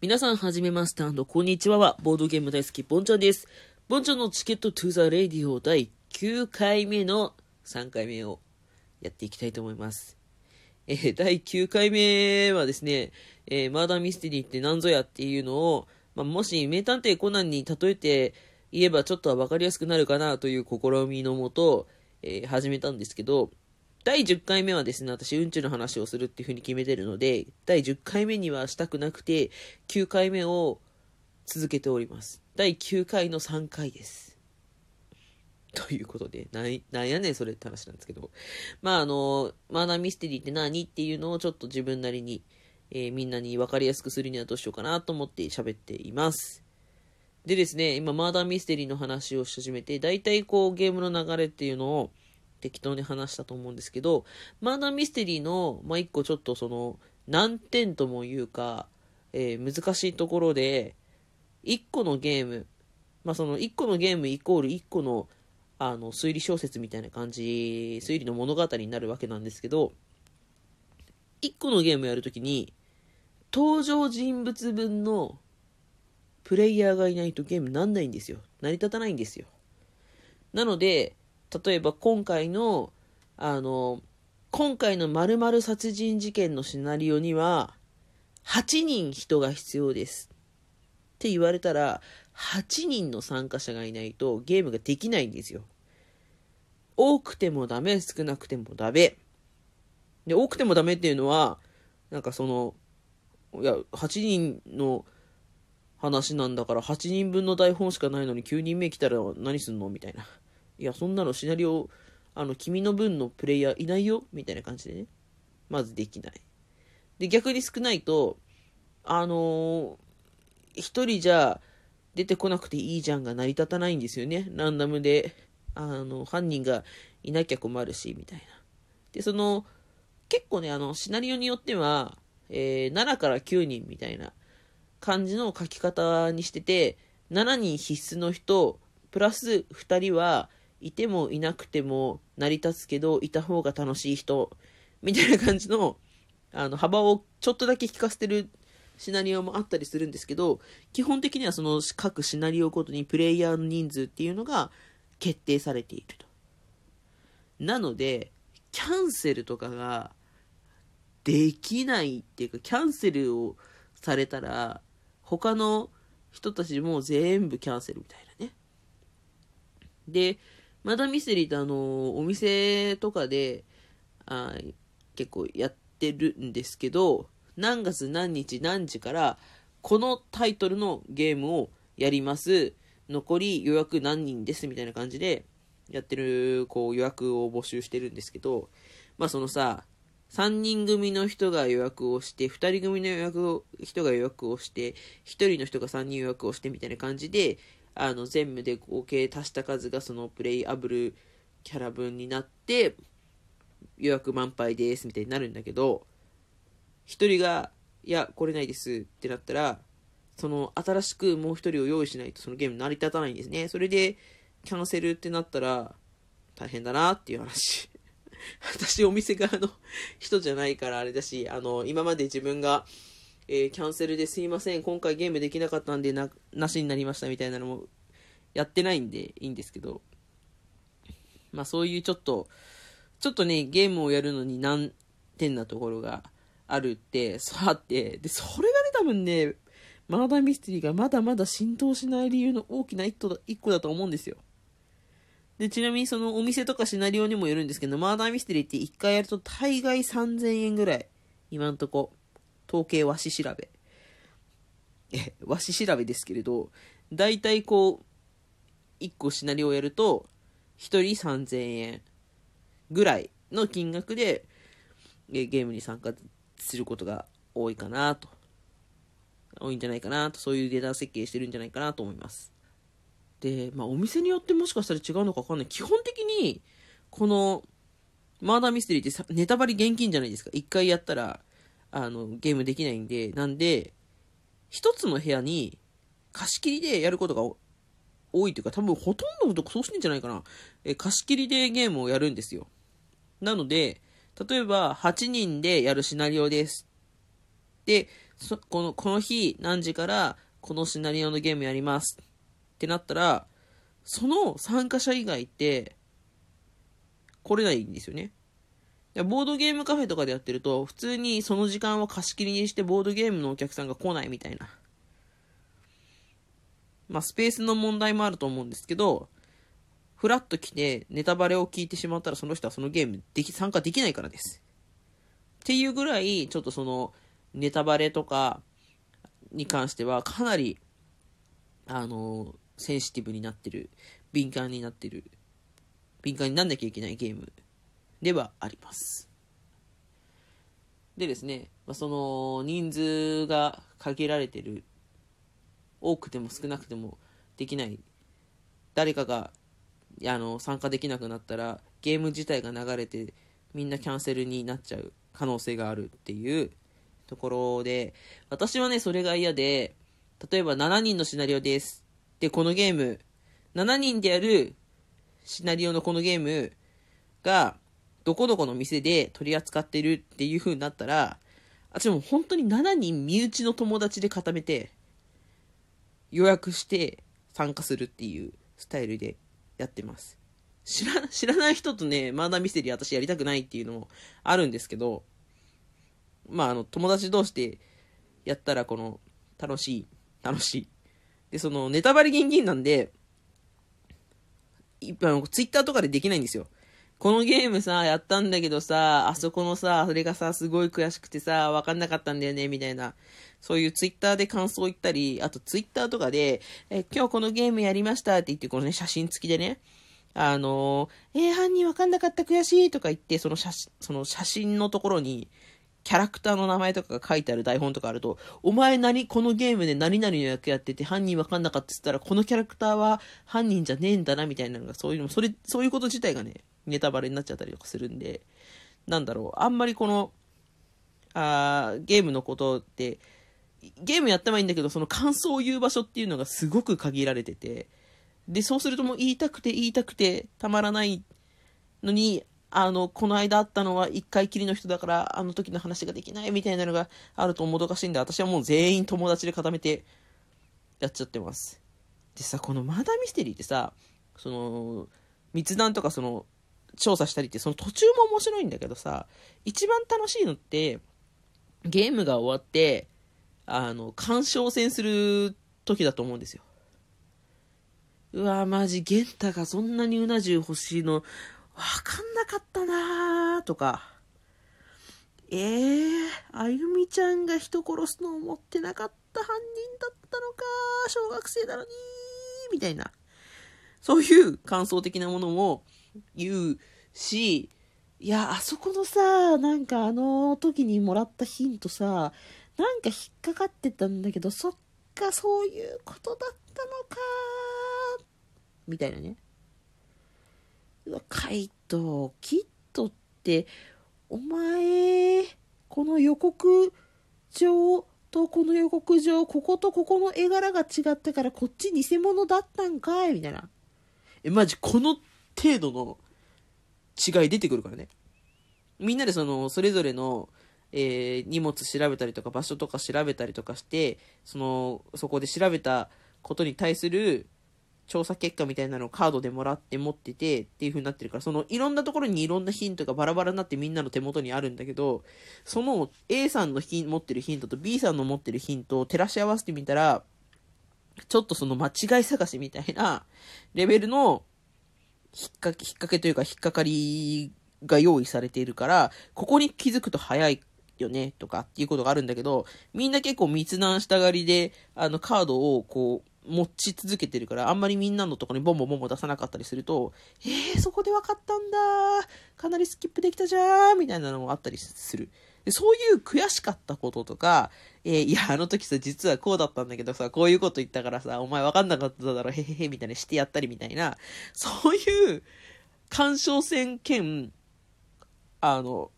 皆さんはじめましてこんにちは、ボードゲーム大好き、ボンちゃんです。ボンちゃんのチケットトゥーザレディオ第9回目の3回目をやっていきたいと思います。えー、第9回目はですね、えー、マーダーミステリーって何ぞやっていうのを、まあ、もし名探偵コナンに例えて言えばちょっとは分かりやすくなるかなという試みのもと、えー、始めたんですけど、第10回目はですね、私、うんちの話をするっていう風に決めてるので、第10回目にはしたくなくて、9回目を続けております。第9回の3回です。ということで、ななんやねんそれって話なんですけど、まああの、マーダーミステリーって何っていうのをちょっと自分なりに、えー、みんなに分かりやすくするにはどうしようかなと思って喋っています。でですね、今、マーダーミステリーの話をし始めて、大体こう、ゲームの流れっていうのを、適当に話したと思うんですけど、マーダーミステリーの、まあ、一個ちょっとその、難点ともいうか、えー、難しいところで、一個のゲーム、まあ、その一個のゲームイコール一個の、あの、推理小説みたいな感じ、推理の物語になるわけなんですけど、一個のゲームやるときに、登場人物分のプレイヤーがいないとゲームなんないんですよ。成り立たないんですよ。なので、例えば今回の、あの、今回の〇〇殺人事件のシナリオには、8人人が必要です。って言われたら、8人の参加者がいないとゲームができないんですよ。多くてもダメ、少なくてもダメ。で、多くてもダメっていうのは、なんかその、いや、8人の話なんだから、8人分の台本しかないのに9人目来たら何すんの？みたいな。いや、そんなのシナリオ、あの、君の分のプレイヤーいないよ？みたいな感じでね。まずできない。で、逆に少ないと、あのー、一人じゃ出てこなくていいじゃんが成り立たないんですよね。ランダムで、あの、犯人がいなきゃ困るし、みたいな。で、その、結構ね、あの、シナリオによっては、えー、7から9人みたいな感じの書き方にしてて、7人必須の人、プラス2人はいてもいなくても成り立つけど、いた方が楽しい人、みたいな感じの、あの、幅をちょっとだけ引かせてるシナリオもあったりするんですけど、基本的にはその各シナリオごとにプレイヤーの人数っていうのが決定されていると。なので、キャンセルとかができないっていうか、キャンセルをされたら、他の人たちも全部キャンセルみたいなね。で、マダミステリーってあの、お店とかで、あ結構やってるんですけど、何月何日何時から、このタイトルのゲームをやります。残り予約何人ですみたいな感じでやってる、こう予約を募集してるんですけど、まあそのさ、3人組の人が予約をして、2人組の予約を、人が予約をして、1人の人が3人予約をしてみたいな感じで、あの、全部で合計足した数がそのプレイアブルキャラ分になって、予約満杯ですみたいになるんだけど、一人が、いや、来れないですってなったら、その新しくもう一人を用意しないとそのゲーム成り立たないんですね。それで、キャンセルってなったら、大変だなっていう話。私、お店側の人じゃないからあれだし、あの、今まで自分が、えー、キャンセルですいません、今回ゲームできなかったんでな、なしになりましたみたいなのもやってないんでいいんですけど、まあそういうちょっと、ちょっとね、ゲームをやるのに難点なところがあるって、そうあって、で、それがね、多分ね、マーダーミステリーがまだまだ浸透しない理由の大きな一個だと思うんですよ。で、ちなみにそのお店とかシナリオにもよるんですけど、マーダーミステリーって1回やると大概3000円ぐらい。今んとこ。統計和紙調べ。え、和紙調べですけれど、大体こう、1個シナリオをやると、1人3000円ぐらいの金額で、ゲームに参加することが多いかなと。多いんじゃないかなと、そういうデータ設計してるんじゃないかなと思います。で、まあお店によってもしかしたら違うのかわかんない。基本的に、この、マーダーミステリーってネタバレ現金じゃないですか。一回やったら、あの、ゲームできないんで、なんで、一つの部屋に貸し切りでやることが多いというか、多分ほとんどのとこそうしてんじゃないかな。え、貸し切りでゲームをやるんですよ。なので、例えば8人でやるシナリオです。で、この、この日何時からこのシナリオのゲームやりますってなったら、その参加者以外って来れないんですよね。ボードゲームカフェとかでやってると、普通にその時間を貸し切りにしてボードゲームのお客さんが来ないみたいな。まあ、スペースの問題もあると思うんですけど、フラッと来てネタバレを聞いてしまったらその人はそのゲームでき、参加できないからです。っていうぐらい、ちょっとその、ネタバレとかに関してはかなり、あの、センシティブになってる、敏感になってる、敏感になんなきゃいけないゲームではあります。でですね、ま、その人数が限られてる、多くても少なくてもできない、誰かがあの参加できなくなったらゲーム自体が流れてみんなキャンセルになっちゃう可能性があるっていうところで、私はね、それが嫌で、例えば7人のシナリオです。で、このゲーム、7人でやるシナリオのこのゲームが、どこどこの店で取り扱ってるっていう風になったら、あ、でも本当に7人身内の友達で固めて、予約して参加するっていうスタイルでやってます。知ら、知らない人とね、マーダーミステリー私やりたくないっていうのもあるんですけど、まあ、あの、友達同士でやったら、この、楽しい、楽しい。で、その、ネタバレギンギンなんで、一般、ツイッターとかでできないんですよ。このゲームさ、やったんだけどさ、あそこのさ、それがさ、すごい悔しくてさ、わかんなかったんだよね、みたいな。そういうツイッターで感想を言ったり、あとツイッターとかで、え、今日このゲームやりましたって言って、このね、写真付きでね、あのえー、犯人わかんなかった悔しいとか言って、その写真、その写真のところに、キャラクターの名前とかが書いてある台本とかあると、お前何、このゲームで何々の役やってて犯人わかんなかったって言ったら、このキャラクターは犯人じゃねえんだな、みたいなのが、そういうのも、それ、そういうこと自体がね、ネタバレになっちゃったりとかするんで、なんだろう、あんまりこの、あゲームのことって、ゲームやってもいいんだけど、その感想を言う場所っていうのがすごく限られてて、で、そうするともう言いたくて言いたくてたまらないのに、あの、この間あったのは一回きりの人だから、あの時の話ができないみたいなのがあるともどかしいんで、私はもう全員友達で固めてやっちゃってます。でさ、このマダミステリーってさ、その、密談とかその、調査したりって、その途中も面白いんだけどさ、一番楽しいのって、ゲームが終わって、あの、鑑賞戦する時だと思うんですよ。うわ、マジ、ゲンタがそんなにうな重欲しいの、わかんなかったなーとか、えー、あゆみちゃんが人殺すのを思ってなかった犯人だったのか、小学生なのにみたいな。そういう感想的なものも言うし、いや、あそこのさ、なんかあの時にもらったヒントさ、なんか引っかかってたんだけど、そっか、そういうことだったのかみたいなね。うわ、カイト、キットって、お前、この予告状とこの予告状、こことここの絵柄が違ったからこっち偽物だったんかいみたいな。え、マジこの程度の違い出てくるからね。みんなでその、それぞれの、えー、荷物調べたりとか場所とか調べたりとかして、その、そこで調べたことに対する、調査結果みたいなのをカードでもらって持っててっていう風になってるから、そのいろんなところにいろんなヒントがバラバラになってみんなの手元にあるんだけど、その A さんの持ってるヒントと B さんの持ってるヒントを照らし合わせてみたら、ちょっとその間違い探しみたいなレベルの引っ掛け、引っ掛けというか引っかかりが用意されているから、ここに気づくと早いよね、とかっていうことがあるんだけど、みんな結構密談したがりで、あのカードをこう、持ち続けてるから、あんまりみんなのとこにボンボンボンボン出さなかったりすると、えー、そこで分かったんだかなりスキップできたじゃんみたいなのもあったりする。でそういう悔しかったこととか、えー、いや、あの時さ、実はこうだったんだけどさ、こういうこと言ったからさ、お前分かんなかっただろ、へへへ、みたいなしてやったりみたいな、そういう干渉戦兼、あの、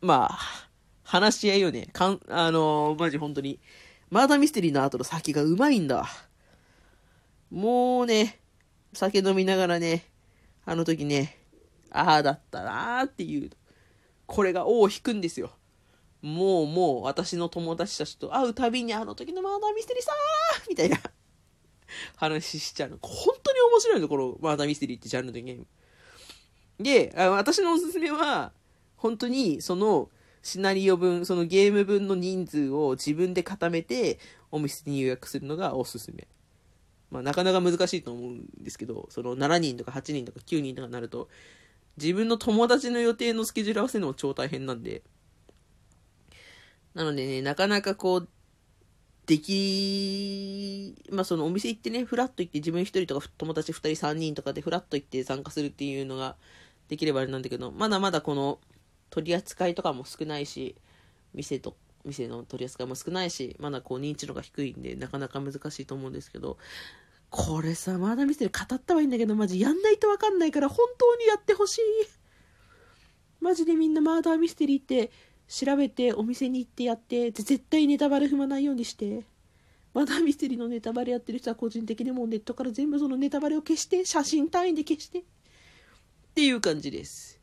まあ、話し合いよね。かん、あの、マジ本当に、マーダーミステリーの後の先がうまいんだ。もうね、酒飲みながらね、あの時ね、ああだったなーっていう、これが尾を引くんですよ。もうもう私の友達たちと会うたびにあの時のマーダーミステリーさーみたいな話しちゃうの。本当に面白いの、このマーダーミステリーってジャンルのゲーム。で、私のおすすめは、本当にそのシナリオ分、そのゲーム分の人数を自分で固めてお店に予約するのがおすすめ。まあなかなか難しいと思うんですけど、その7人とか8人とか9人とかになると、自分の友達の予定のスケジュール合わせるのも超大変なんで、なのでね、なかなかこう、でき、まあそのお店行ってね、フラッと行って自分一人とか友達二人三人とかでフラッと行って参加するっていうのができればあれなんだけど、まだまだこの取り扱いとかも少ないし、店と、店の取り扱いも少ないし、まだこう認知度が低いんで、なかなか難しいと思うんですけど、これさ、まだ見せる語ったはいいんだけど、マジやんないとわかんないから本当にやってほしい。マジでみんなマーダーミステリーって調べてお店に行ってやって絶対ネタバレ踏まないようにして。マダミステリーのネタバレやってる人は個人的にもうネットから全部そのネタバレを消して写真単位で消して。っていう感じです。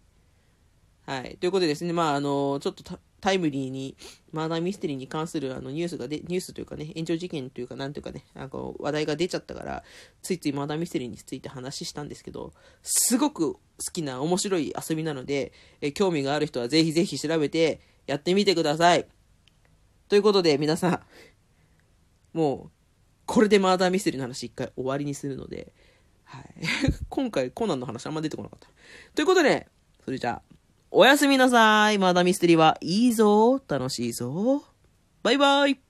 はい。ということでですねまああのちょっとタイムリーにマーダーミステリーに関するあのニュースがで、ニュースというかね、炎上事件というか、なんというかね、なんか話題が出ちゃったから、ついついマーダーミステリーについて話したんですけど、すごく好きな面白い遊びなので、え興味がある人はぜひぜひ調べてやってみてください。ということで、皆さん、もう、これでマーダーミステリーの話一回終わりにするので、はい。今回コナンの話あんま出てこなかった。ということで、それじゃあ、おやすみなさい。マーダーミステリーはいいぞ。楽しいぞ。バイバイ。